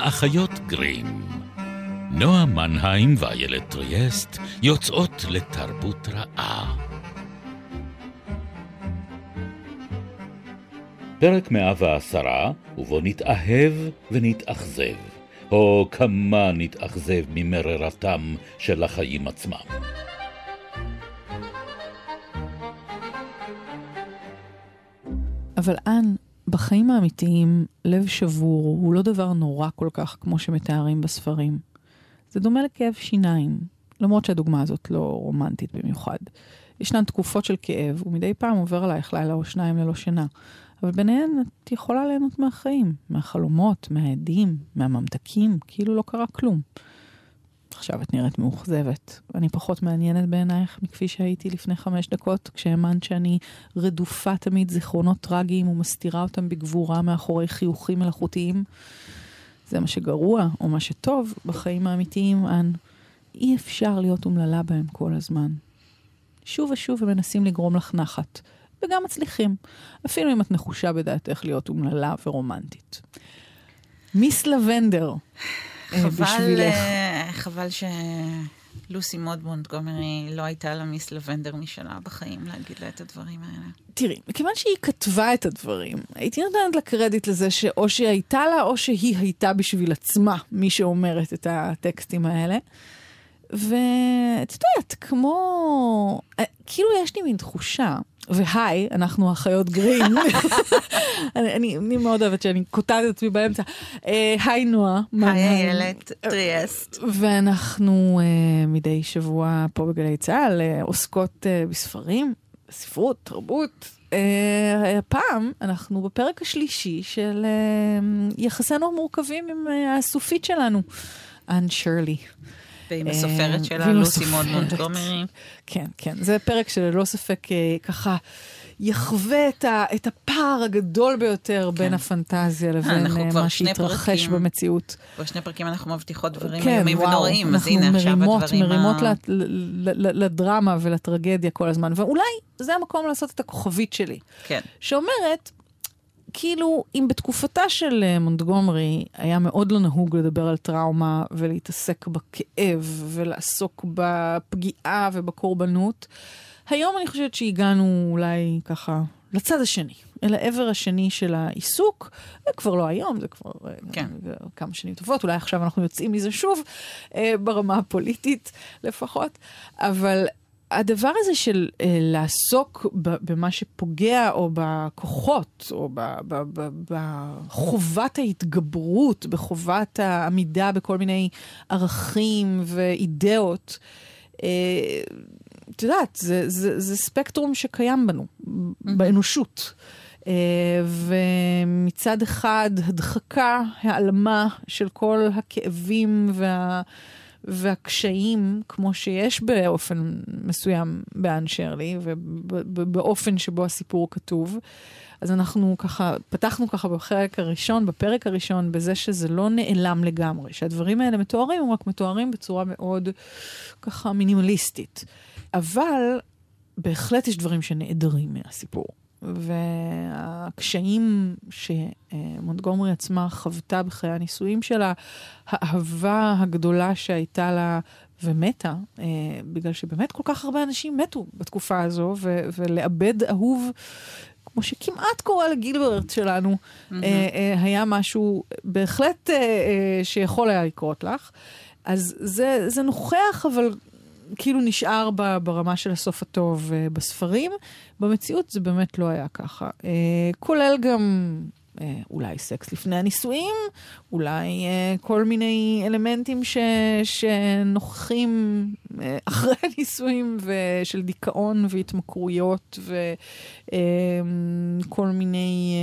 האחיות גרים. נועה מנהיים ואיילת טריאסט יוצאות לתרבות רעה. פרק 110, ובו נתאהב ונתאכזב. או כמה נתאכזב ממררתם של החיים עצמם. אבל אנ, בחיים האמיתיים, לב שבור הוא לא דבר נורא כל כך כמו שמתארים בספרים. זה דומה לכאב שיניים, למרות שהדוגמה הזאת לא רומנטית במיוחד. ישנן תקופות של כאב, ומדי פעם עובר עלייך לילה או שניים ללא שינה. אבל ביניהן את יכולה ליהנות מהחיים, מהחלומות, מהעדים, מהממתקים, כאילו לא קרה כלום. עכשיו את נראית מאוכזבת. אני פחות מעניינת בעינייך מכפי שהייתי לפני חמש דקות, כשהאמנת שאני רדופה תמיד זיכרונות טרגיים ומסתירה אותם בגבורה מאחורי חיוכים מלאכותיים. זה מה שגרוע, או מה שטוב, בחיים האמיתיים, אנ. אי אפשר להיות אומללה בהם כל הזמן. שוב ושוב הם מנסים לגרום לך נחת, וגם מצליחים, אפילו אם את נחושה בדעתך להיות אומללה ורומנטית. מיס לבנדר, אה, חבל, בשבילך. אה, חבל שלוסי מוד מונטגומרי לא הייתה לה מיס לבנדר משלה בחיים להגיד לה את הדברים האלה. תראי, מכיוון שהיא כתבה את הדברים, הייתי נותנת לה קרדיט לזה שאו שהיא הייתה לה או שהיא הייתה בשביל עצמה מי שאומרת את הטקסטים האלה. ואת יודעת, כמו... אה, כאילו יש לי מין תחושה והי, אנחנו אחיות גרין. אני, אני, אני מאוד אוהבת שאני קוטעת את עצמי באמצע. אה, היי נועה. היי איילת טריאסט. ואנחנו uh, מדי שבוע פה בגלי צה"ל uh, עוסקות uh, בספרים, ספרות, תרבות. Uh, הפעם אנחנו בפרק השלישי של uh, יחסינו המורכבים עם uh, הסופית שלנו, אנ שרלי. ועם הסופרת שלה, לוסי מוד מונטגומרי. כן, כן, זה פרק שללא ספק אה, ככה יחווה את, ה, את הפער הגדול ביותר כן. בין הפנטזיה לבין אה, מה שהתרחש במציאות. כבר שני פרקים אנחנו מבטיחות דברים כן, איומים ונוראים, אז הנה עכשיו מרימות, הדברים מרימות ה... מרימות לדרמה ולטרגדיה כל הזמן, ואולי זה המקום לעשות את הכוכבית שלי. כן. שאומרת, כאילו, אם בתקופתה של uh, מונטגומרי היה מאוד לא נהוג לדבר על טראומה ולהתעסק בכאב ולעסוק בפגיעה ובקורבנות, היום אני חושבת שהגענו אולי ככה לצד השני, אל העבר השני של העיסוק. זה כבר לא היום, זה כבר אה, כן. כמה שנים טובות, אולי עכשיו אנחנו יוצאים מזה שוב, אה, ברמה הפוליטית לפחות, אבל הדבר הזה של uh, לעסוק במה שפוגע, או בכוחות, או בחובת ההתגברות, בחובת העמידה בכל מיני ערכים ואידאות, uh, את יודעת, זה, זה, זה ספקטרום שקיים בנו, mm-hmm. באנושות. Uh, ומצד אחד, הדחקה, העלמה של כל הכאבים וה... והקשיים, כמו שיש באופן מסוים באן שרלי, ובאופן שבו הסיפור כתוב. אז אנחנו ככה, פתחנו ככה בפרק הראשון, בפרק הראשון, בזה שזה לא נעלם לגמרי, שהדברים האלה מתוארים, הם רק מתוארים בצורה מאוד ככה מינימליסטית. אבל בהחלט יש דברים שנעדרים מהסיפור. והקשיים שמונטגומרי עצמה חוותה בחיי הנישואים שלה, האהבה הגדולה שהייתה לה ומתה, אה, בגלל שבאמת כל כך הרבה אנשים מתו בתקופה הזו, ו- ולאבד אהוב, כמו שכמעט קורה לגילברט שלנו, mm-hmm. היה משהו בהחלט שיכול היה לקרות לך. אז זה, זה נוכח, אבל כאילו נשאר ברמה של הסוף הטוב uh, בספרים. במציאות זה באמת לא היה ככה. Uh, כולל גם uh, אולי סקס לפני הנישואים, אולי כל מיני אלמנטים ש, שנוכחים אחרי הנישואים, ושל דיכאון והתמכרויות וכל מיני...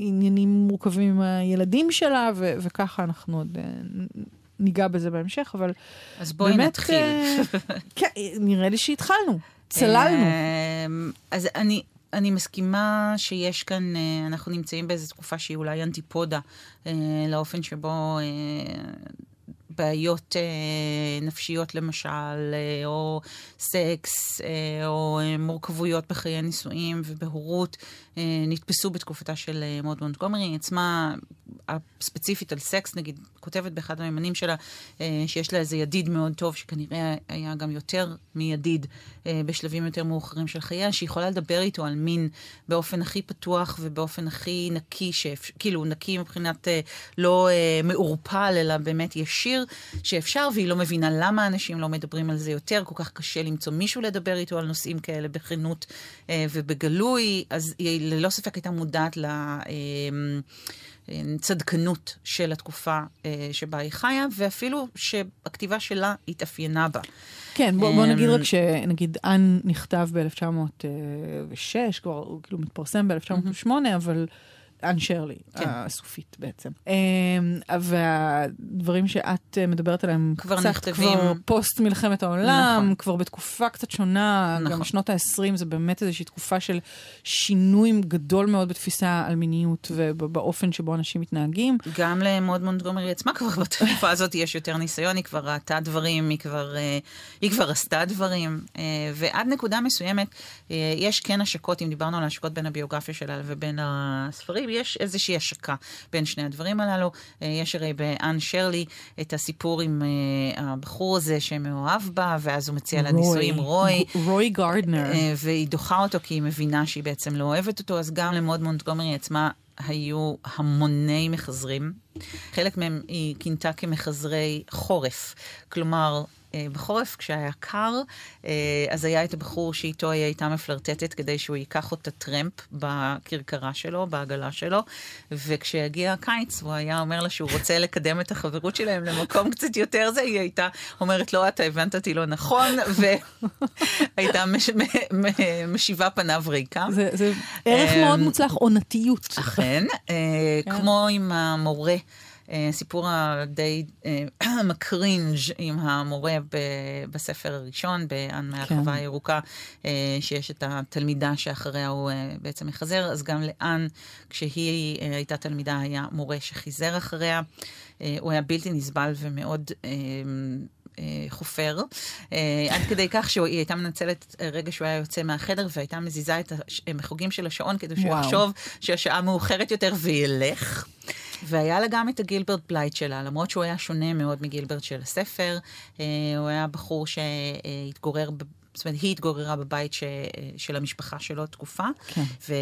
עניינים מורכבים עם הילדים שלה, ו- וככה אנחנו עוד ניגע בזה בהמשך, אבל אז בואי באמת, נתחיל. אה, כן, נראה לי שהתחלנו, צללנו. אמ, אז אני, אני מסכימה שיש כאן, אה, אנחנו נמצאים באיזו תקופה שהיא אולי אנטיפודה אה, לאופן שבו בעיות אה, נפשיות למשל, אה, או סקס, אה, או מורכבויות בחיי נישואים ובהורות, נתפסו בתקופתה של מוד מונטגומרי. היא עצמה ספציפית על סקס, נגיד, כותבת באחד הימנים שלה, שיש לה איזה ידיד מאוד טוב, שכנראה היה גם יותר מידיד בשלבים יותר מאוחרים של חייה, שהיא יכולה לדבר איתו על מין באופן הכי פתוח ובאופן הכי נקי, שאפ... כאילו נקי מבחינת לא מעורפל, אלא באמת ישיר, שאפשר, והיא לא מבינה למה אנשים לא מדברים על זה יותר, כל כך קשה למצוא מישהו לדבר איתו על נושאים כאלה בכנות ובגלוי, אז היא ללא ספק הייתה מודעת ל... צדקנות של התקופה אה, שבה היא חיה, ואפילו שהכתיבה שלה התאפיינה בה. כן, בוא, בוא נגיד רק שנגיד אנ נכתב ב-1906, כבר הוא כאילו מתפרסם ב-1908, mm-hmm. אבל אנ שרלי, כן. הסופית בעצם. אמ, והדברים שאת מדברת עליהם כבר קצת נכתבים. כבר פוסט מלחמת העולם, נכון. כבר בתקופה קצת שונה, נכון. גם שנות ה-20 זה באמת איזושהי תקופה של שינוי גדול מאוד בתפיסה על מיניות ובאופן שבו אנשים מתנהגים. גם למוד מונטגומרי עצמה כבר בתקופה הזאת יש יותר ניסיון, היא כבר ראתה דברים, היא כבר, אה, היא כבר עשתה דברים, אה, ועד נקודה מסוימת אה, יש כן השקות, אם דיברנו על השקות בין הביוגרפיה שלה ובין הספרים, יש איזושהי השקה בין שני הדברים הללו. אה, יש הרי באן שרלי את הסיפור עם אה, הבחור הזה שמאוהב בה, ואז הוא מציע לה נישואים רוי. רוי גארדנר. אה, והיא דוחה אותו כי היא מבינה שהיא בעצם לא אוהבת אותו, אז גם למוד מונטגומרי עצמה היו המוני מחזרים. חלק מהם היא כינתה כמחזרי חורף. כלומר, בחורף, כשהיה קר, אה, אז היה את הבחור שאיתו היא הייתה מפלרטטת כדי שהוא ייקח אותה טרמפ בכרכרה שלו, בעגלה שלו, וכשהגיע הקיץ, הוא היה אומר לה שהוא רוצה לקדם את החברות שלהם למקום קצת יותר זה, היא הייתה אומרת לו, לא, אתה הבנת אותי לא נכון, והייתה מש, משיבה פניו ריקה. זה, זה ערך מאוד מוצלח, עונתיות. אכן, אה, כן. כמו עם המורה. הסיפור אה, הדי אה, מקרינג' עם המורה בספר הראשון, באן מהחווה כן. הירוקה, אה, שיש את התלמידה שאחריה הוא בעצם מחזר, אז גם לאן, כשהיא הייתה תלמידה, היה מורה שחיזר אחריה. הוא היה בלתי נסבל ומאוד... חופר, עד כדי כך שהיא הייתה מנצלת רגע שהוא היה יוצא מהחדר והייתה מזיזה את המחוגים של השעון כדי שהוא יחשוב שהשעה מאוחרת יותר וילך. והיה לה גם את הגילברט בלייט שלה, למרות שהוא היה שונה מאוד מגילברט של הספר. אה, הוא היה בחור שהתגורר... זאת אומרת, היא התגוררה בבית ש... של המשפחה שלו תקופה. כן. ו...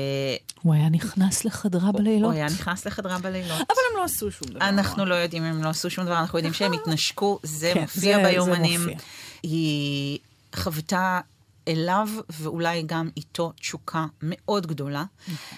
הוא היה נכנס לחדרה בלילות. הוא היה נכנס לחדרה בלילות. אבל הם לא עשו שום דבר. אנחנו לא יודעים אם הם לא עשו שום דבר, אנחנו יודעים שהם התנשקו, זה כן, מופיע זה, ביומנים. זה מופיע. היא חוותה אליו ואולי גם איתו תשוקה מאוד גדולה.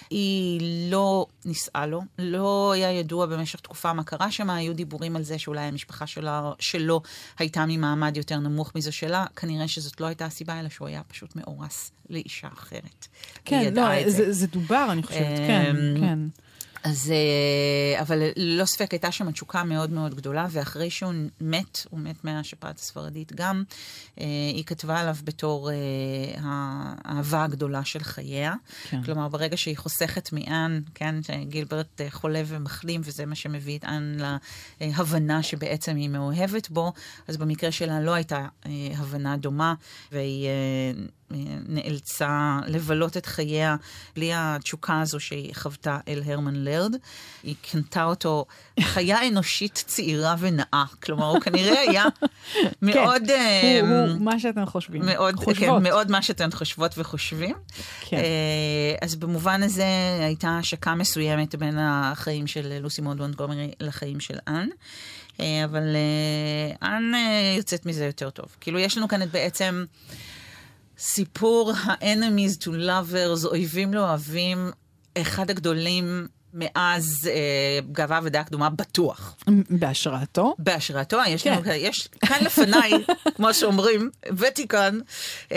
היא לא נישאה לו, לא היה ידוע במשך תקופה מה קרה שם, היו דיבורים על זה שאולי המשפחה שלה, שלו הייתה ממעמד יותר נמוך מזו שלה, כנראה שזאת לא הייתה הסיבה, אלא שהוא היה פשוט מאורס לאישה אחרת. כן, לא, זה, זה דובר, אני חושבת, כן, אמ, כן. אז, אה, אבל ללא ספק הייתה שם תשוקה מאוד מאוד גדולה, ואחרי שהוא מת, הוא מת מהשפעת הספרדית גם, אה, היא כתבה עליו בתור אה, האהבה הגדולה של חייה. כן. כלומר, ברגע שהיא חוסכת מאן, כן, גילברט חולה ומחלים, וזה מה שמביא את אן להבנה שבעצם היא מאוהבת בו, אז במקרה שלה לא הייתה הבנה דומה, והיא... נאלצה לבלות את חייה בלי התשוקה הזו שהיא חוותה אל הרמן לרד. היא קנתה אותו חיה אנושית צעירה ונאה. כלומר, הוא כנראה היה מאוד... כן, הוא, הוא מה שאתן חושבים. מאוד, כן, חושבות. כן, מאוד מה שאתן חושבות וחושבים. כן. Uh, אז במובן הזה הייתה השקה מסוימת בין החיים של לוסי מוד מונטגומרי לחיים של אנ. Uh, אבל אנ uh, יוצאת מזה יותר טוב. כאילו, יש לנו כאן את בעצם... סיפור ה-enemies to lovers, אויבים לאוהבים, אחד הגדולים מאז אה, גאווה ודעה קדומה בטוח. בהשראתו? בהשראתו, יש כן. לנו, יש כאן לפניי, כמו שאומרים, ותיקן,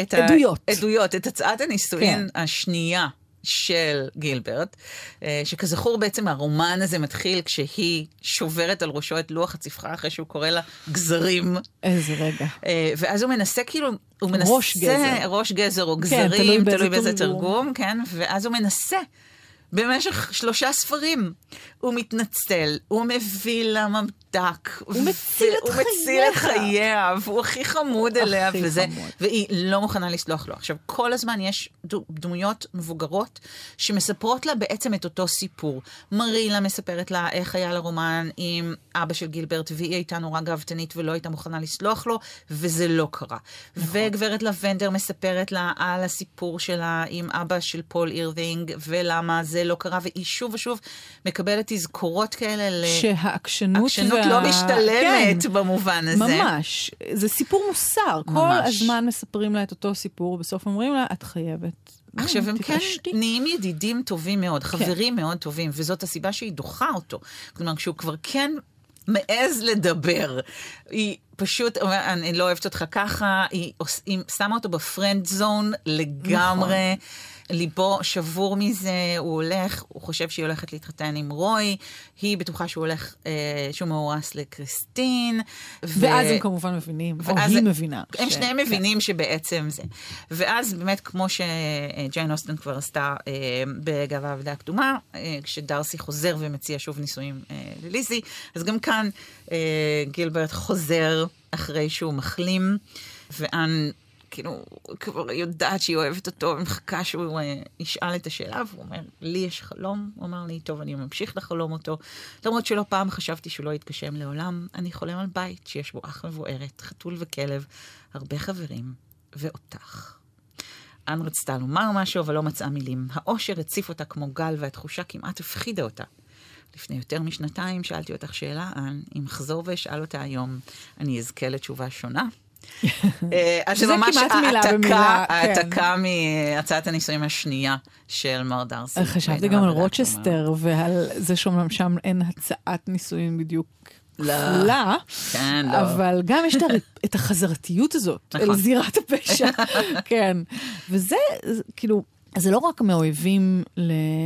את עדויות. ה, עדויות, את הצעת הנישואין כן. השנייה של גילברט, אה, שכזכור בעצם הרומן הזה מתחיל כשהיא שוברת על ראשו את לוח הצפחה אחרי שהוא קורא לה גזרים. איזה רגע. אה, ואז הוא מנסה כאילו, הוא מנסה... ראש גזר. ראש גזר או כן, גזרים, כן, תלוי, תלוי באיזה תרגום, תרגום, כן, ואז הוא מנסה. במשך שלושה ספרים. הוא מתנצל, הוא מביא לה ממתק. הוא מציל את הוא מציל את חייה, והוא הכי חמוד אליה, הכי וזה, חמוד. והיא לא מוכנה לסלוח לו. עכשיו, כל הזמן יש דמויות מבוגרות שמספרות לה בעצם את אותו סיפור. מרילה מספרת לה איך היה לה רומן עם אבא של גילברט, והיא הייתה נורא גאוותנית ולא הייתה מוכנה לסלוח לו, וזה לא קרה. וגברת לבנדר מספרת לה על הסיפור שלה עם אבא של פול אירווינג, ולמה זה לא קרה, והיא שוב ושוב מקבלת תזכורות כאלה ל... שהעקשנות עקשנות וה... לא משתלמת כן, במובן הזה. ממש. זה סיפור מוסר. כל ממש. הזמן מספרים לה את אותו סיפור, בסוף אומרים לה, את חייבת. עכשיו, אה, הם כן תתעשתי." נהיים ידידים טובים מאוד, חברים מאוד טובים, וזאת הסיבה שהיא דוחה אותו. כלומר, כשהוא כבר כן מעז לדבר, היא פשוט אומרת, אני לא אוהבת אותך ככה, היא, עוש- היא שמה אותו בפרנד זון לגמרי. ליבו שבור מזה, הוא הולך, הוא חושב שהיא הולכת להתחתן עם רוי, היא בטוחה שהוא הולך, אה, שהוא מאורס לקריסטין. ו- ואז הם כמובן מבינים, או היא הם- מבינה. הם ש- שניהם מבינים שבעצם זה. ואז באמת, כמו שג'יין אוסטן כבר עשתה אה, בגב העבודה הקדומה, אה, כשדרסי חוזר ומציע שוב נישואים אה, לליזי, אז גם כאן אה, גילברט חוזר אחרי שהוא מחלים, ואן... כאילו, כבר יודעת שהיא אוהבת אותו, ומחכה שהוא אה, ישאל את השאלה, והוא אומר, לי יש חלום. הוא אמר לי, טוב, אני ממשיך לחלום אותו. למרות שלא פעם חשבתי שהוא לא יתגשם לעולם, אני חולם על בית שיש בו אח מבוערת, חתול וכלב, הרבה חברים, ואותך. אן רצתה לומר משהו, אבל לא מצאה מילים. האושר הציף אותה כמו גל, והתחושה כמעט הפחידה אותה. לפני יותר משנתיים שאלתי אותך שאלה, אן, אם אחזור ואשאל אותה היום, אני אזכה לתשובה שונה? אה, אז זה ממש כמעט מילה העתקה, במילה, כן. העתקה מהצעת הנישואים השנייה של מר דרסי. חשבתי בעיניו גם על. רוצ'סטר ועל זה שאומנם שם אין הצעת נישואים בדיוק לא. כפולה, כן, לא. אבל גם יש את החזרתיות הזאת, נכון. אל זירת הפשע, כן. וזה, זה, כאילו, זה לא רק מאויבים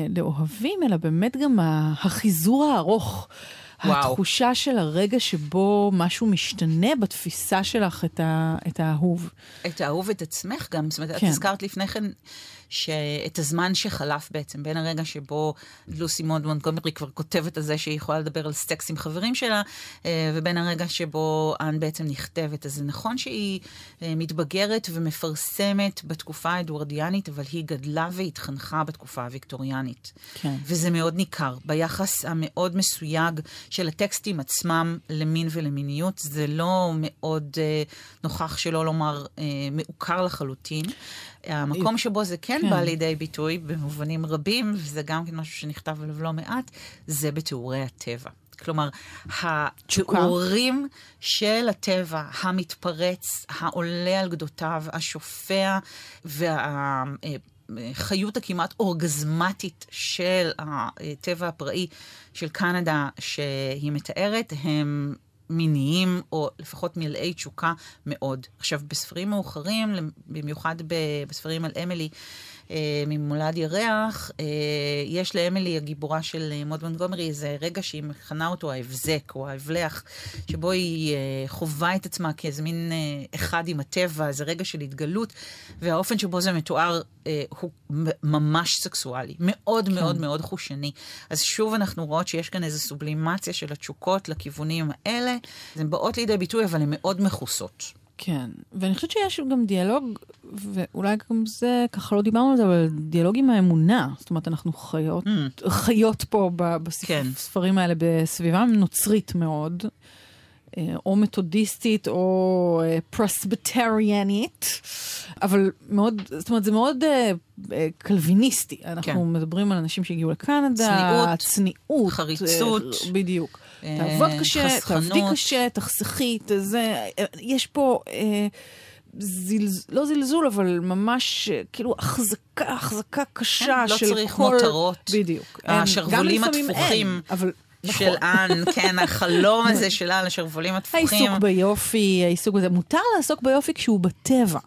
לאוהבים, אלא באמת גם החיזור הארוך. וואו. התחושה של הרגע שבו משהו משתנה בתפיסה שלך את, ה, את האהוב. את האהוב את עצמך גם. זאת אומרת, כן. את הזכרת לפני כן שאת הזמן שחלף בעצם, בין הרגע שבו לוסי מונד מונטגומרי כבר כותבת על זה שהיא יכולה לדבר על סטקס עם חברים שלה, אה, ובין הרגע שבו אן בעצם נכתבת. אז זה נכון שהיא אה, מתבגרת ומפרסמת בתקופה האדוארדיאנית, אבל היא גדלה והתחנכה בתקופה הוויקטוריאנית. כן. וזה מאוד ניכר. ביחס המאוד מסויג של הטקסטים עצמם למין ולמיניות, זה לא מאוד אה, נוכח, שלא לומר אה, מעוקר לחלוטין. המקום שבו זה כן, כן. בא לידי ביטוי במובנים רבים, וזה גם כן משהו שנכתב עליו לא מעט, זה בתיאורי הטבע. כלומר, התיאורים של הטבע המתפרץ, העולה על גדותיו, השופע והחיות הכמעט אורגזמטית של הטבע הפראי של קנדה שהיא מתארת, הם מיניים, או לפחות מלאי תשוקה מאוד. עכשיו, בספרים מאוחרים, במיוחד בספרים על אמילי, ממולד ירח, אה, יש לאמילי, הגיבורה של אה, מוד מונטגומרי, איזה רגע שהיא מכנה אותו ההבזק, או ההבלח, שבו היא אה, חווה את עצמה כאיזה מין אה, אחד עם הטבע, איזה רגע של התגלות, והאופן שבו זה מתואר אה, הוא ממש סקסואלי, מאוד מאוד מאוד חושני. אז שוב אנחנו רואות שיש כאן איזו סובלימציה של התשוקות לכיוונים האלה. הן באות לידי ביטוי, אבל הן מאוד מכוסות. כן, ואני חושבת שיש גם דיאלוג, ואולי גם זה, ככה לא דיברנו על זה, אבל דיאלוג עם האמונה. זאת אומרת, אנחנו חיות, Mm. חיות פה כן. בספרים האלה בסביבה נוצרית מאוד, או מתודיסטית או אה, פרסבטריאנית, אבל מאוד, זאת אומרת, זה מאוד אה, אה, קלוויניסטי. אנחנו כן. מדברים על אנשים שהגיעו לקנדה, צניעות, צניעות, חריצות. אה, בדיוק. אה, תעבוד קשה, חסכנות. תעבדי קשה, תחסכי, זה, יש פה, אה, זלז, לא זלזול, אבל ממש אה, כאילו החזקה, החזקה קשה כן, לא של צריך כל... מותרות. בדיוק. השרוולים התפוחים אין, אבל נכון. של אן, כן, החלום הזה שלה על השרוולים התפוחים. העיסוק ביופי, העיסוק בזה, מותר לעסוק ביופי כשהוא בטבע.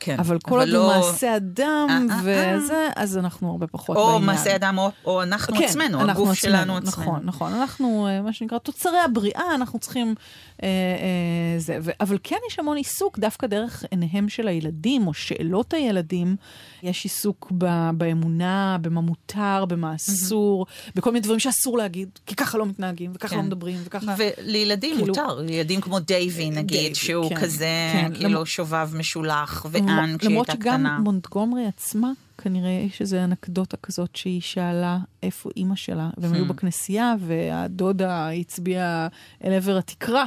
כן, אבל כל עוד הוא לא- מעשה אדם אה, אה, אה. וזה, אז אנחנו הרבה פחות או בעניין. מעשה אדם, או, או אנחנו כן, עצמנו, אנחנו הגוף עצמנו, שלנו עצמנו. נכון, נכון. אנחנו, מה שנקרא, תוצרי הבריאה, אנחנו צריכים... אה, אה, זה, ו, אבל כן יש המון עיסוק, דווקא דרך עיניהם של הילדים, או שאלות הילדים. יש עיסוק ב, באמונה, במה מותר, במה אסור, בכל מיני דברים שאסור להגיד, כי ככה לא מתנהגים, וככה כן. לא מדברים, וככה... ולילדים כאילו- מותר, ילדים כמו דייווי נגיד, דייווי, שהוא כן, כזה כן. כאילו למ- שובב משולח, ואן כשהיא למרות הייתה שגם קטנה. מונטגומרי עצמה, כנראה יש איזו אנקדוטה כזאת שהיא שאלה איפה אימא שלה, והם היו Hmm. בכנסייה, והדודה הצביעה אל עבר התקרה.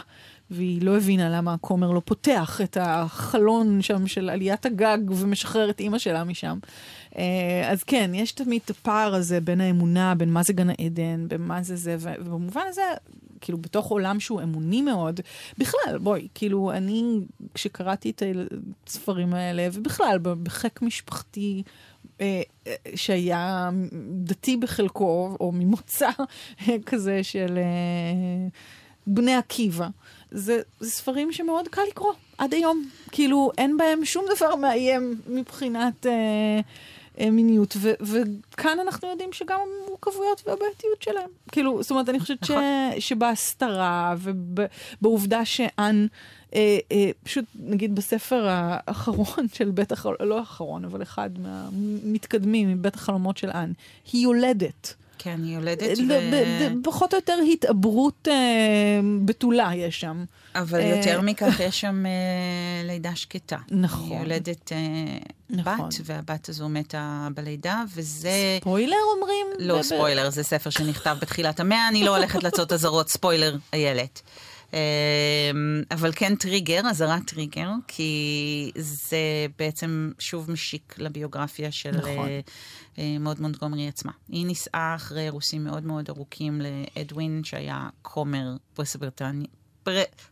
והיא לא הבינה למה הכומר לא פותח את החלון שם של עליית הגג ומשחרר את אימא שלה משם. אה, אז כן, יש תמיד את הפער הזה בין האמונה, בין מה זה גן העדן, בין מה זה זה, ובמובן הזה, כאילו, בתוך עולם שהוא אמוני מאוד, בכלל, בואי, כאילו, אני, כשקראתי את הספרים האלה, ובכלל, בחיק משפחתי, אה, אה, שהיה דתי בחלקו, או ממוצא כזה של אה, בני עקיבא. זה, זה ספרים שמאוד קל לקרוא, עד היום. כאילו, אין בהם שום דבר מאיים מבחינת אה, מיניות, ו, וכאן אנחנו יודעים שגם המורכבויות והבעייתיות שלהם. כאילו, זאת אומרת, אני חושבת ש, נכון. שבהסתרה ובעובדה שאן, אה, אה, פשוט, נגיד בספר האחרון של בית החלומות, לא האחרון, אבל אחד מהמתקדמים מבית החלומות של אן, היא יולדת. כן, היא יולדת, ל- ו... פחות או יותר התעברות אה, בתולה יש שם. אבל אה, יותר מכך, יש שם אה, לידה שקטה. נכון. היא יולדת אה, נכון. בת, והבת הזו מתה בלידה, וזה... ספוילר אומרים? לא ספוילר, זה ספר שנכתב בתחילת המאה, אני לא הולכת לעשות אזהרות, ספוילר, איילת. אבל כן טריגר, אזהרת טריגר, כי זה בעצם שוב משיק לביוגרפיה של נכון. מוד מונטגומרי עצמה. היא נישאה אחרי אירוסים מאוד מאוד ארוכים לאדווין, שהיה כומר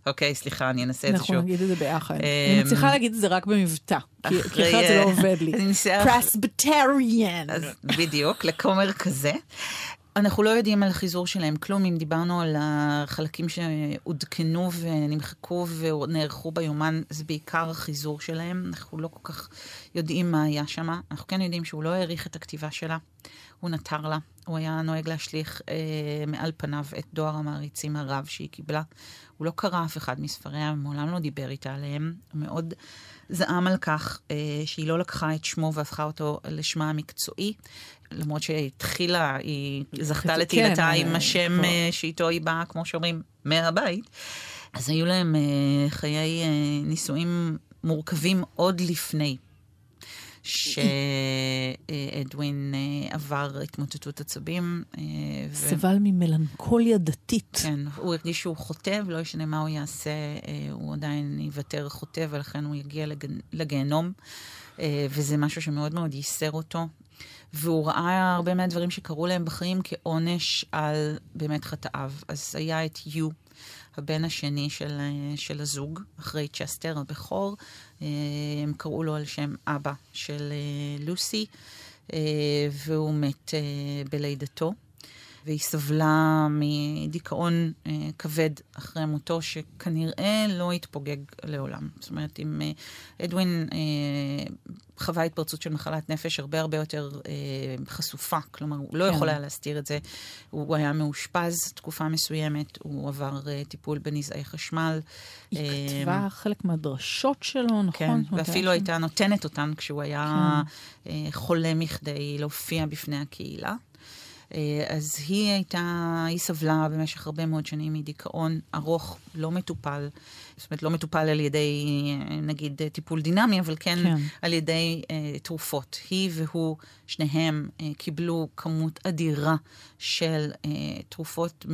אוקיי, סליחה, אני אנסה את זה אנחנו שוב. נגיד את זה ביחד. אה, אני מצליחה להגיד את זה רק במבטא, כי אחרת זה לא אה, עובד לי. פרסבטריאן. בדיוק, לכומר כזה. אנחנו לא יודעים על החיזור שלהם כלום, אם דיברנו על החלקים שעודכנו ונמחקו ונערכו ביומן, זה בעיקר החיזור שלהם. אנחנו לא כל כך יודעים מה היה שם. אנחנו כן יודעים שהוא לא העריך את הכתיבה שלה, הוא נטר לה. הוא היה נוהג להשליך אה, מעל פניו את דואר המעריצים הרב שהיא קיבלה. הוא לא קרא אף אחד מספריה, מעולם לא דיבר איתה עליהם. הוא מאוד זעם על כך אה, שהיא לא לקחה את שמו והפכה אותו לשמה המקצועי. למרות שהתחילה, היא זכתה כן, לתהילתה אה, עם השם כבר. אה, שאיתו היא באה, כמו שאומרים, מהבית. אז היו להם אה, חיי אה, נישואים מורכבים עוד לפני שאדווין אה, עבר התמוטטות עצבים. אה, ו- סבל ממלנכוליה דתית. כן, הוא הרגיש שהוא חוטא, ולא ישנה מה הוא יעשה, אה, הוא עדיין ייוותר חוטא, ולכן הוא יגיע לגן- לגיהנום. וזה משהו שמאוד מאוד ייסר אותו. והוא ראה הרבה מהדברים שקרו להם בחיים כעונש על באמת חטאיו. אז היה את יו, הבן השני של, אה, של הזוג, אחרי צ'סטר הבכור. אה, הם קראו לו על שם אבא של אה, לוסי, והוא מת בלידתו. והיא סבלה מדיכאון אה, כבד אחרי מותו, שכנראה לא יתפוגג לעולם. זאת אומרת, אם אה, אדווין אה, חווה התפרצות של מחלת נפש הרבה הרבה יותר אה, חשופה, כלומר, הוא לא כן. יכול היה להסתיר את זה. הוא היה מאושפז תקופה מסוימת, הוא עבר אה, טיפול בנזעי חשמל. היא אה, כתבה חלק מהדרשות שלו, נכון? כן, אומרת, ואפילו הייתה נותנת אותן כשהוא היה אה, חולה מכדי להופיע בפני הקהילה. אה, אז היא הייתה, היא סבלה במשך הרבה מאוד שנים מדיכאון ארוך, לא מטופל. זאת אומרת, לא מטופל על ידי, אה, נגיד, אה, טיפול דינמי, אבל כן, כן. על ידי אה, תרופות. היא והוא, שניהם, אה, קיבלו כמות אדירה של אה, תרופות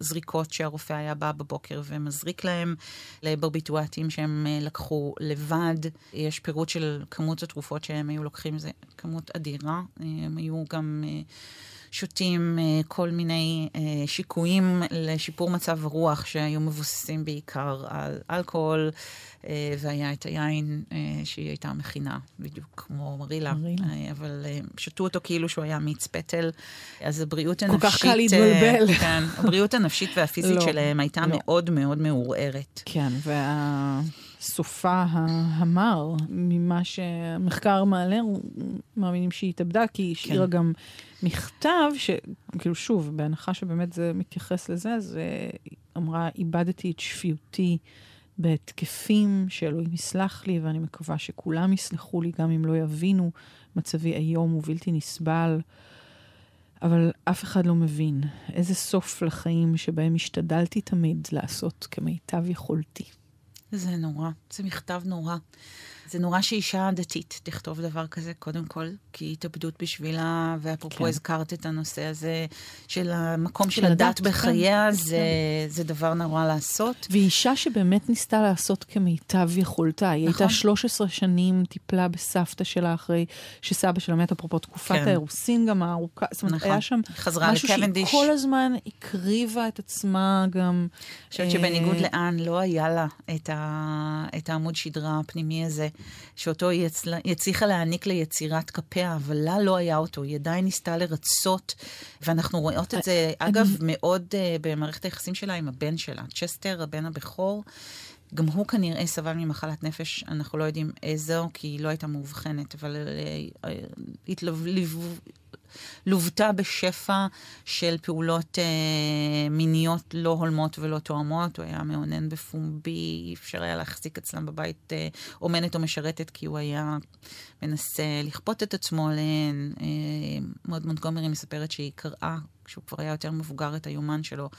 מזריקות שהרופא היה בא בבוקר ומזריק להם, לברביטואטים שהם אה, לקחו לבד. יש פירוט של כמות התרופות שהם היו לוקחים, זה כמות אדירה. אה, הם היו גם... אה, שותים אה, כל מיני אה, שיקויים לשיפור מצב הרוח שהיו מבוססים בעיקר על אלכוהול, אה, והיה את היין שהיא הייתה מכינה, בדיוק כמו מרילה. מרילה. אבל שתו אותו כאילו שהוא היה מיץ פטל. אז הבריאות כל הנפשית... כך קל להתבלבל. כן, הבריאות הנפשית והפיזית לא, שלהם הייתה לא. מאוד מאוד מעורערת. כן, וה... סופה המר, ממה שהמחקר מעלה, מאמינים שהיא התאבדה, כי היא השאירה כן. גם מכתב, שכאילו שוב, בהנחה שבאמת זה מתייחס לזה, אז היא אמרה, איבדתי את שפיותי בהתקפים, שאלוהים יסלח לי, ואני מקווה שכולם יסלחו לי, גם אם לא יבינו, מצבי איום ובלתי נסבל. אבל אף אחד לא מבין איזה סוף לחיים שבהם השתדלתי תמיד לעשות כמיטב יכולתי. זה נורא, זה מכתב נורא. זה נורא שאישה דתית תכתוב דבר כזה, קודם כל, כי התאבדות בשבילה, ואפרופו כן. הזכרת את הנושא הזה של המקום של, של הדת בחייה, כן. זה. זה דבר נורא לעשות. ואישה שבאמת ניסתה לעשות כמיטב יכולתה. היא נכון. הייתה 13 שנים, טיפלה בסבתא שלה אחרי שסבא שלה מת, אפרופו תקופת כן. האירוסין גם הארוכה. זאת אומרת, נכון. היה שם משהו שהיא כל הזמן הקריבה את עצמה גם. אני חושבת שבניגוד אה, לאן, לא היה לה את, ה, את העמוד שדרה הפנימי הזה. שאותו היא הצליחה להעניק ליצירת כפיה, אבל לה לא היה אותו, היא עדיין ניסתה לרצות, ואנחנו רואות את זה, אגב, מאוד uh, במערכת היחסים שלה עם הבן שלה, צ'סטר, הבן הבכור. גם הוא כנראה סבל ממחלת נפש, אנחנו לא יודעים איזו, כי היא לא הייתה מאובחנת, אבל uh, התלוו, לוותה בשפע של פעולות אה, מיניות לא הולמות ולא תואמות. הוא היה מאונן בפומבי, אי אפשר היה להחזיק אצלם בבית אה, אומנת או משרתת, כי הוא היה מנסה לכפות את עצמו עליהן. אה, מאוד מונטגומרי מספרת שהיא קראה, כשהוא כבר היה יותר מבוגר, את היומן שלו,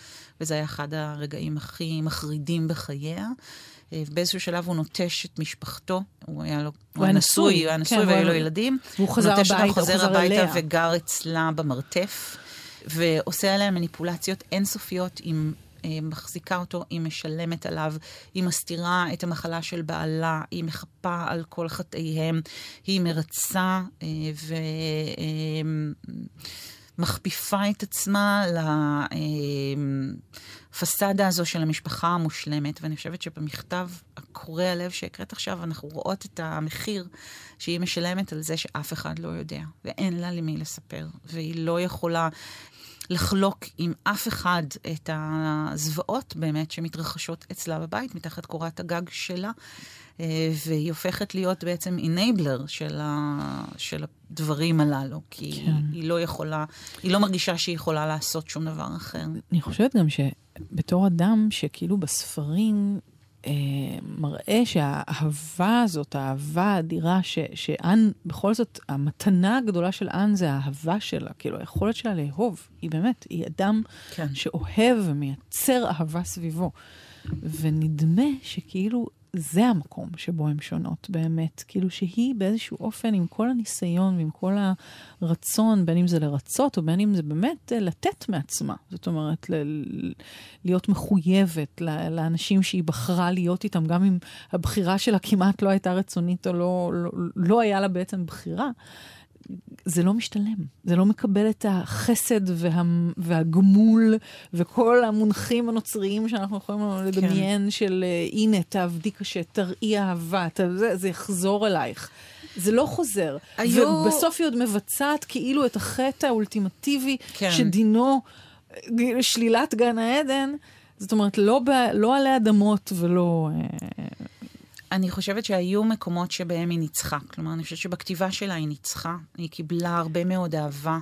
וזה היה אחד הרגעים הכי מחרידים בחייה. אה, באיזשהו שלב הוא נוטש את משפחתו, הוא היה לו, הוא היה נשוי, הוא היה נשוי כן, והיו לו ילדים. והוא חזר הביתה, הוא חוזר הביתה וגר אצלה במרתף, ועושה עליה מניפולציות אינסופיות עם... אה, מחזיקה אותו, היא משלמת עליו, היא מסתירה את המחלה של בעלה, היא מחפה על כל חטאיהם, היא מרצה אה, ומכפיפה את עצמה. הפסאדה הזו של המשפחה המושלמת, ואני חושבת שבמכתב הקורע הלב שהקראת עכשיו, אנחנו רואות את המחיר שהיא משלמת על זה שאף אחד לא יודע, ואין לה למי לספר, והיא לא יכולה לחלוק עם אף אחד את הזוועות באמת שמתרחשות אצלה בבית, מתחת קורת הגג שלה. אה, והיא הופכת להיות בעצם אינבלר של, ה, של הדברים הללו, כי כן. היא לא יכולה, היא לא מרגישה שהיא יכולה לעשות שום דבר אחר. אני חושבת גם שבתור אדם שכאילו בספרים אה, מראה שהאהבה הזאת, האהבה האדירה, ש, שאן, בכל זאת, המתנה הגדולה של אן זה האהבה שלה, כאילו היכולת שלה לאהוב, היא באמת, היא אדם כן. שאוהב ומייצר אהבה סביבו. ונדמה שכאילו זה המקום שבו הן שונות באמת. כאילו שהיא באיזשהו אופן, עם כל הניסיון ועם כל הרצון, בין אם זה לרצות או בין אם זה באמת אה, לתת מעצמה. זאת אומרת, ל- להיות מחויבת לאנשים שהיא בחרה להיות איתם, גם אם הבחירה שלה כמעט לא הייתה רצונית או לא, לא, לא היה לה בעצם בחירה. זה לא משתלם, זה לא מקבל את החסד וה, והגמול וכל המונחים הנוצריים שאנחנו יכולים לדמיין כן. של אה, הנה, תעבדי קשה, תראי אהבה, ת, זה, זה יחזור אלייך. זה לא חוזר. היו... ובסוף היא עוד מבצעת כאילו את החטא האולטימטיבי כן. שדינו אה, שלילת גן העדן. זאת אומרת, לא, ב, לא עלי אדמות ולא... אני חושבת שהיו מקומות שבהם היא ניצחה. כלומר, אני חושבת שבכתיבה שלה היא ניצחה. היא קיבלה הרבה מאוד אהבה.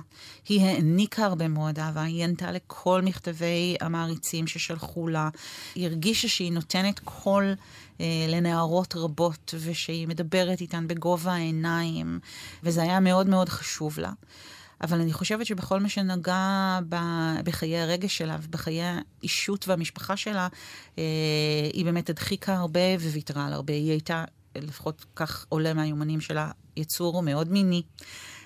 היא העניקה הרבה מאוד אהבה. היא ענתה לכל מכתבי המעריצים ששלחו לה. היא הרגישה שהיא נותנת קול אה, לנערות רבות, ושהיא מדברת איתן בגובה העיניים, וזה היה מאוד מאוד חשוב לה. אבל אני חושבת שבכל מה שנגע ב, בחיי הרגש שלה ובחיי האישות והמשפחה שלה, אה, היא באמת הדחיקה הרבה וויתרה על הרבה. היא הייתה, לפחות כך עולה מהיומנים שלה, יצור מאוד מיני.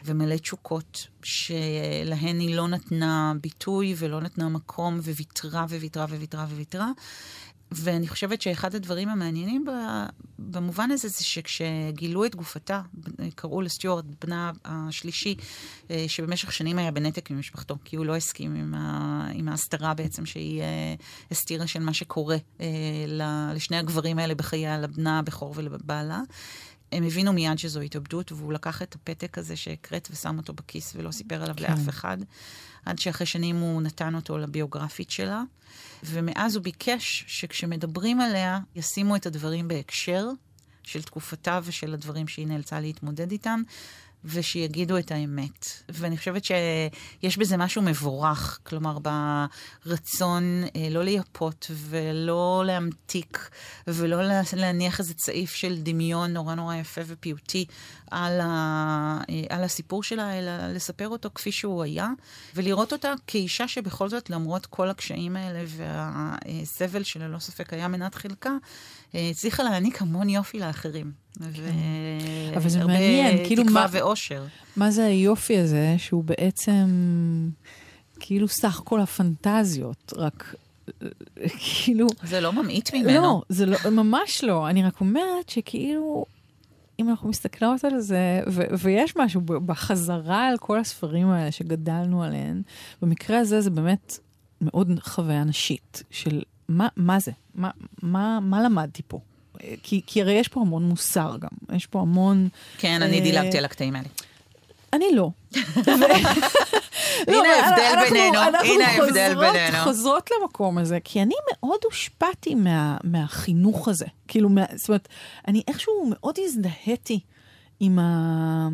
ומלא תשוקות, שלהן היא לא נתנה ביטוי ולא נתנה מקום, וויתרה וויתרה וויתרה וויתרה. ואני חושבת שאחד הדברים המעניינים במובן הזה זה שכשגילו את גופתה, קראו לסטיוארט, בנה השלישי, אה, שבמשך שנים היה בנתק עם משפחתו, כי הוא לא הסכים עם, ה, עם ההסתרה בעצם שהיא אה, הסתירה של מה שקורה אה, לשני הגברים האלה בחייה, לבנה הבכור ולבעלה. הם הבינו מיד שזו התאבדות, והוא לקח את הפתק הזה שהקראת ושם אותו בכיס ולא סיפר עליו כן. לאף אחד, עד שאחרי שנים הוא נתן אותו לביוגרפית שלה. ומאז הוא ביקש שכשמדברים עליה, ישימו את הדברים בהקשר של תקופתה ושל הדברים שהיא נאלצה להתמודד איתם, ושיגידו את האמת. ואני חושבת שיש בזה משהו מבורך, כלומר, ברצון אה, לא לייפות ולא להמתיק ולא לה- להניח איזה צעיף של דמיון נורא נורא יפה ופיוטי על, ה, אה, על הסיפור שלה, אלא לספר אותו כפי שהוא היה, ולראות אותה כאישה שבכל זאת, למרות כל הקשיים האלה והסבל שללא ספק היה מנת חלקה, הצליחה להעניק המון יופי לאחרים. אבל זה מעניין, כאילו תקווה מה- ואושר. מה זה היופי הזה, שהוא בעצם כאילו סך כל הפנטזיות, רק כאילו... זה לא ממעיט ממנו. לא, זה לא, ממש לא. אני רק אומרת שכאילו, אם אנחנו מסתכלות על זה, ו- ויש משהו בחזרה על כל הספרים האלה שגדלנו עליהם, במקרה הזה זה באמת מאוד חוויה נשית, של מה, מה זה? מה, מה, מה למדתי פה? כי, כי הרי יש פה המון מוסר גם, יש פה המון... כן, אני אה, דילגתי על הקטעים האלה. אני לא. הנה ההבדל אנחנו- בינינו, אנחנו הנה ההבדל חוזרות- בינינו. חוזרות למקום הזה, כי אני מאוד הושפעתי מה, מהחינוך הזה. כאילו, מה, זאת אומרת, אני איכשהו מאוד הזדהיתי עם, ה,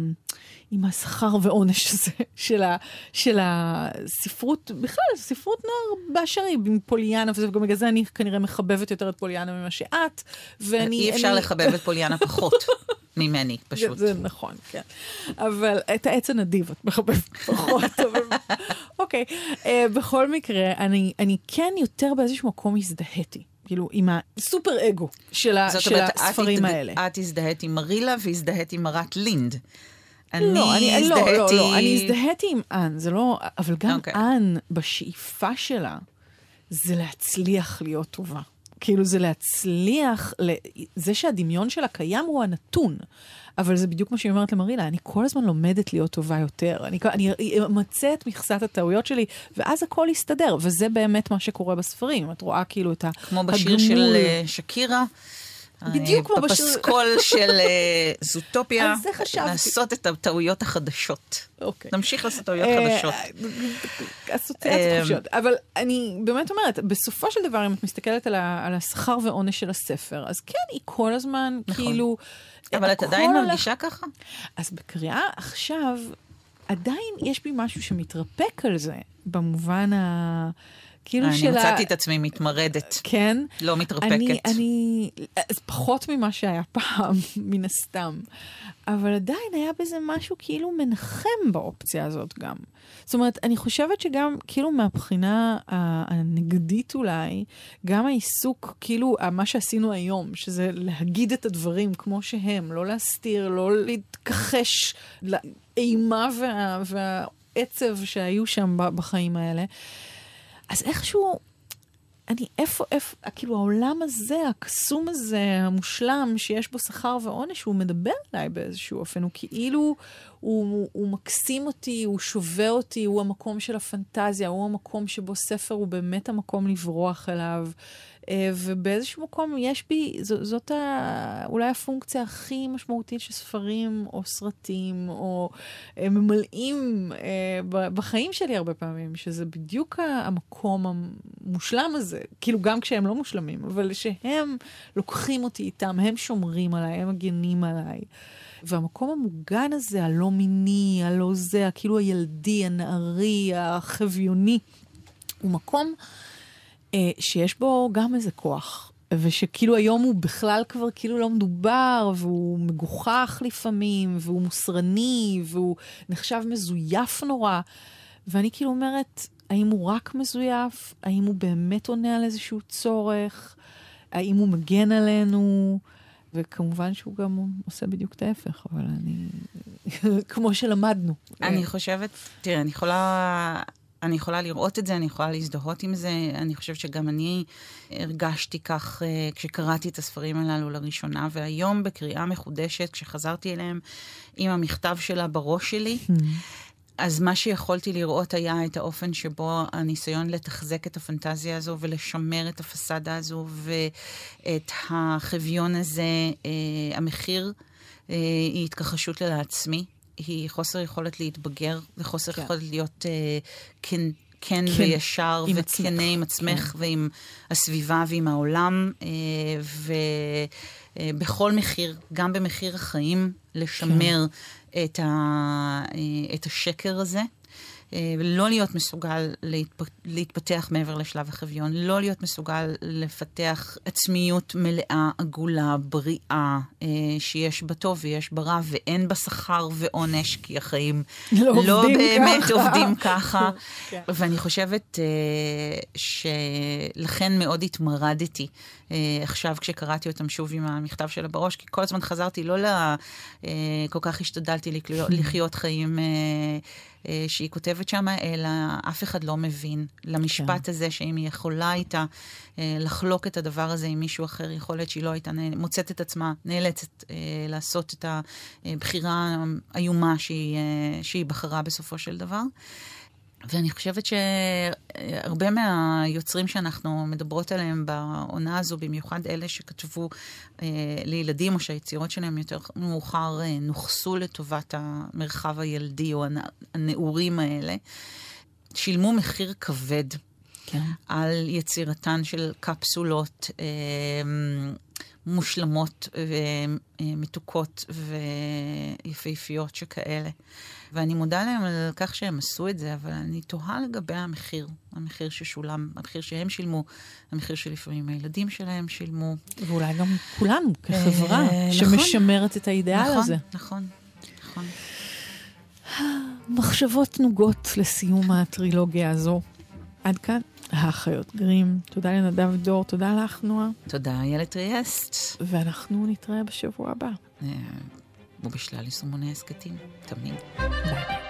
עם השכר ועונש הזה של, ה, של הספרות, בכלל, ספרות נוער באשר היא, עם פוליאנה, וגם בגלל זה אני כנראה מחבבת יותר את פוליאנה ממה שאת, ואני... אי אפשר אני- לחבב את פוליאנה פחות ממני, פשוט. זה, זה נכון, כן. אבל את העץ הנדיב את מחבבת פחות. אוקיי. uh, בכל מקרה, אני, אני כן יותר באיזשהו מקום הזדהיתי. כאילו, עם הסופר אגו של, ה, זאת של אומרת, את הספרים הזד- האלה. את הזדהית עם מרילה והזדהית עם מרת לינד. לא, אני אני, לא, לא, הזדהיתי... לא, אני הזדהיתי עם אן, זה לא, אבל גם אוקיי. אן, בשאיפה שלה, זה להצליח להיות טובה. כאילו זה להצליח. זה שהדמיון שלה קיים הוא הנתון. אבל זה בדיוק מה שהיא אומרת למרילה, אני כל הזמן לומדת להיות טובה יותר. אני, אני אמצה את מכסת הטעויות שלי, ואז הכל יסתדר. וזה באמת מה שקורה בספרים. את רואה כאילו את ה... כמו בשיר הגמול. של אה, שקירה. בדיוק אה, כמו בשיר- בפסקול של אה, זוטופיה. לעשות את הטעויות החדשות. אוקיי. נמשיך לעשות טעויות אה, חדשות. אסוציאציות חופשיות. אבל אני באמת אומרת, בסופו של דבר, אם את מסתכלת על השכר ועונש של הספר, אז כן, היא כל הזמן, נכון. כאילו... אבל את עדיין מרגישה ככה? אז בקריאה עכשיו, עדיין יש בי משהו שמתרפק על זה, במובן ה... כאילו אני של ה... מצאתי את עצמי מתמרדת, כן. לא מתרפקת. אני, אני, פחות ממה שהיה פעם, מן הסתם. אבל עדיין היה בזה משהו כאילו מנחם באופציה הזאת גם. זאת אומרת, אני חושבת שגם, כאילו מהבחינה הנגדית אולי, גם העיסוק, כאילו, מה שעשינו היום, שזה להגיד את הדברים כמו שהם, לא להסתיר, לא להתכחש לאימה וה, והעצב שהיו שם בחיים האלה. אז איכשהו, אני, איפה, איפה, כאילו העולם הזה, הקסום הזה, המושלם, שיש בו שכר ועונש, הוא מדבר אליי באיזשהו אופן, הוא כאילו, הוא, הוא מקסים אותי, הוא שובה אותי, הוא המקום של הפנטזיה, הוא המקום שבו ספר הוא באמת המקום לברוח אליו. אה, ובאיזשהו מקום יש בי, ז, זאת ה, אולי הפונקציה הכי משמעותית של ספרים או סרטים או אה, ממלאים אה, בחיים שלי הרבה פעמים, שזה בדיוק המקום המושלם הזה, כאילו גם כשהם לא מושלמים, אבל שהם לוקחים אותי איתם, הם שומרים עליי, הם מגנים עליי. והמקום המוגן הזה, הלא מיני, הלא זה, כאילו הילדי, הנערי, החביוני, הוא מקום שיש בו גם איזה כוח. ושכאילו היום הוא בכלל כבר כאילו לא מדובר, והוא מגוחך לפעמים, והוא מוסרני, והוא נחשב מזויף נורא. ואני כאילו אומרת, האם הוא רק מזויף? האם הוא באמת עונה על איזשהו צורך? האם הוא מגן עלינו? וכמובן שהוא גם עושה בדיוק את ההפך, אבל אני... כמו שלמדנו. אני חושבת, תראה, אני יכולה, אני יכולה לראות את זה, אני יכולה להזדהות עם זה. אני חושבת שגם אני הרגשתי כך uh, כשקראתי את הספרים הללו לראשונה, והיום בקריאה מחודשת, כשחזרתי אליהם עם המכתב שלה בראש שלי, אז מה שיכולתי לראות היה את האופן שבו הניסיון לתחזק את הפנטזיה הזו ולשמר את הפסאדה הזו ואת החביון הזה, אה, המחיר היא התכחשות לעצמי, היא חוסר יכולת להתבגר, וחוסר כן. יכולת להיות אה, כן, כן, כן וישר, וכנה עם עצמך, כן. ועם הסביבה ועם העולם, אה, ובכל מחיר, גם במחיר החיים, לשמר כן. את, ה, אה, את השקר הזה. אה, לא להיות מסוגל להתפתח מעבר לשלב החביון, לא להיות מסוגל לפתח עצמיות מלאה, עגולה, בריאה, אה, שיש בה טוב ויש בה רע, ואין בה שכר ועונש, כי החיים לא, לא באמת ככה. עובדים ככה. כן. ואני חושבת אה, שלכן מאוד התמרדתי עכשיו כשקראתי אותם שוב עם המכתב שלה בראש, כי כל הזמן חזרתי, לא ל... כל כך השתדלתי לחיות חיים... אה, שהיא כותבת שם, אלא אף אחד לא מבין. למשפט כן. הזה, שאם היא יכולה הייתה אה, לחלוק את הדבר הזה עם מישהו אחר, יכול להיות שהיא לא הייתה מוצאת את עצמה, נאלצת אה, לעשות את הבחירה האיומה שהיא, שהיא בחרה בסופו של דבר. ואני חושבת שהרבה מהיוצרים שאנחנו מדברות עליהם בעונה הזו, במיוחד אלה שכתבו אה, לילדים, או שהיצירות שלהם יותר מאוחר אה, נוכסו לטובת המרחב הילדי או הנעורים האלה, שילמו מחיר כבד כן. על יצירתן של קפסולות. אה, מושלמות ומתוקות ויפהפיות שכאלה. ואני מודה להם על כך שהם עשו את זה, אבל אני תוהה לגבי המחיר, המחיר ששולם, המחיר שהם שילמו, המחיר שלפעמים הילדים שלהם שילמו. ואולי גם כולנו כחברה אה, שמשמרת את האידאל נכון, הזה. נכון, נכון. מחשבות נוגות לסיום הטרילוגיה הזו. עד כאן האחיות גרים. תודה לנדב דור, תודה לך, נועה. תודה, איילת ריאסט. ואנחנו נתראה בשבוע הבא. אה, ובשלל יישומוני הסכתים, תמיד. ביי ביי.